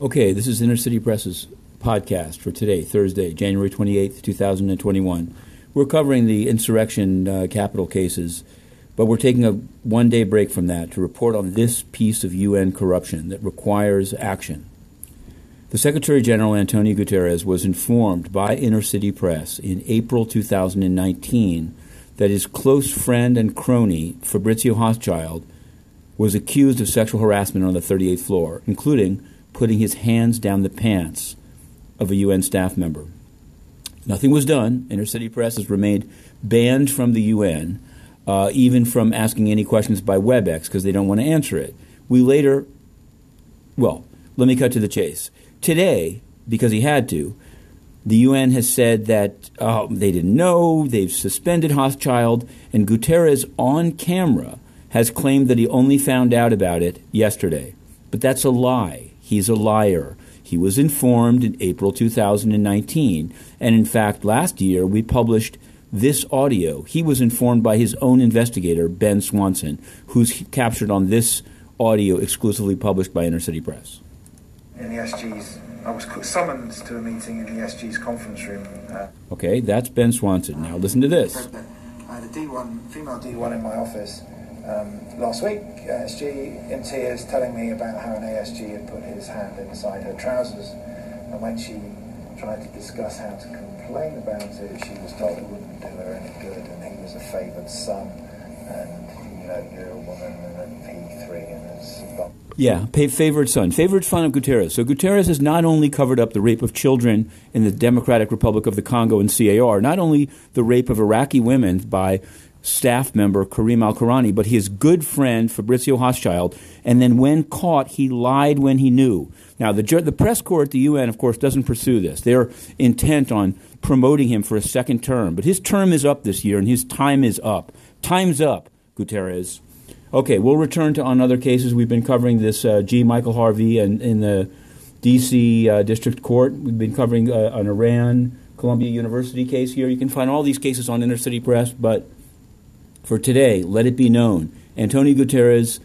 Okay, this is Inner City Press's podcast for today, Thursday, January 28th, 2021. We're covering the insurrection uh, Capitol cases, but we're taking a one day break from that to report on this piece of UN corruption that requires action. The Secretary General Antonio Guterres was informed by Inner City Press in April 2019 that his close friend and crony, Fabrizio Hochschild, was accused of sexual harassment on the 38th floor, including putting his hands down the pants of a UN staff member. Nothing was done. Inner City Press has remained banned from the UN, uh, even from asking any questions by WebEx because they don't want to answer it. We later, well, let me cut to the chase. Today, because he had to, the UN has said that uh, they didn't know, they've suspended Hochschild, and Guterres on camera has claimed that he only found out about it yesterday. But that's a lie. He's a liar. He was informed in April 2019. And in fact, last year we published this audio. He was informed by his own investigator, Ben Swanson, who's captured on this audio exclusively published by Inner City Press. In the SG's, I was summoned to a meeting in the SG's conference room. Uh, okay, that's Ben Swanson. Now listen to this. I had a D1, female D1 in my office um, last week, ASG in tears telling me about how an ASG had put his hand inside her trousers. And when she tried to discuss how to complain about it, she was told it wouldn't do her any good and he was a favoured son. And, you know, you're a woman and a P3 and it's... Yeah, favored son, favored son of Guterres. So Guterres has not only covered up the rape of children in the Democratic Republic of the Congo and CAR, not only the rape of Iraqi women by staff member Karim Elkorany, but his good friend Fabrizio Hochschild. And then, when caught, he lied when he knew. Now, the, the press corps at the UN, of course, doesn't pursue this. They're intent on promoting him for a second term. But his term is up this year, and his time is up. Time's up, Guterres. Okay, we'll return to on other cases. We've been covering this uh, G. Michael Harvey and in the D.C. Uh, District Court. We've been covering uh, an Iran Columbia University case here. You can find all these cases on Inner City Press, but for today, let it be known Antonio Guterres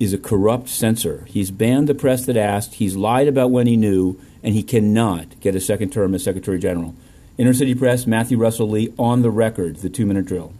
is a corrupt censor. He's banned the press that asked, he's lied about when he knew, and he cannot get a second term as Secretary General. Inner City Press, Matthew Russell Lee, on the record, the two minute drill.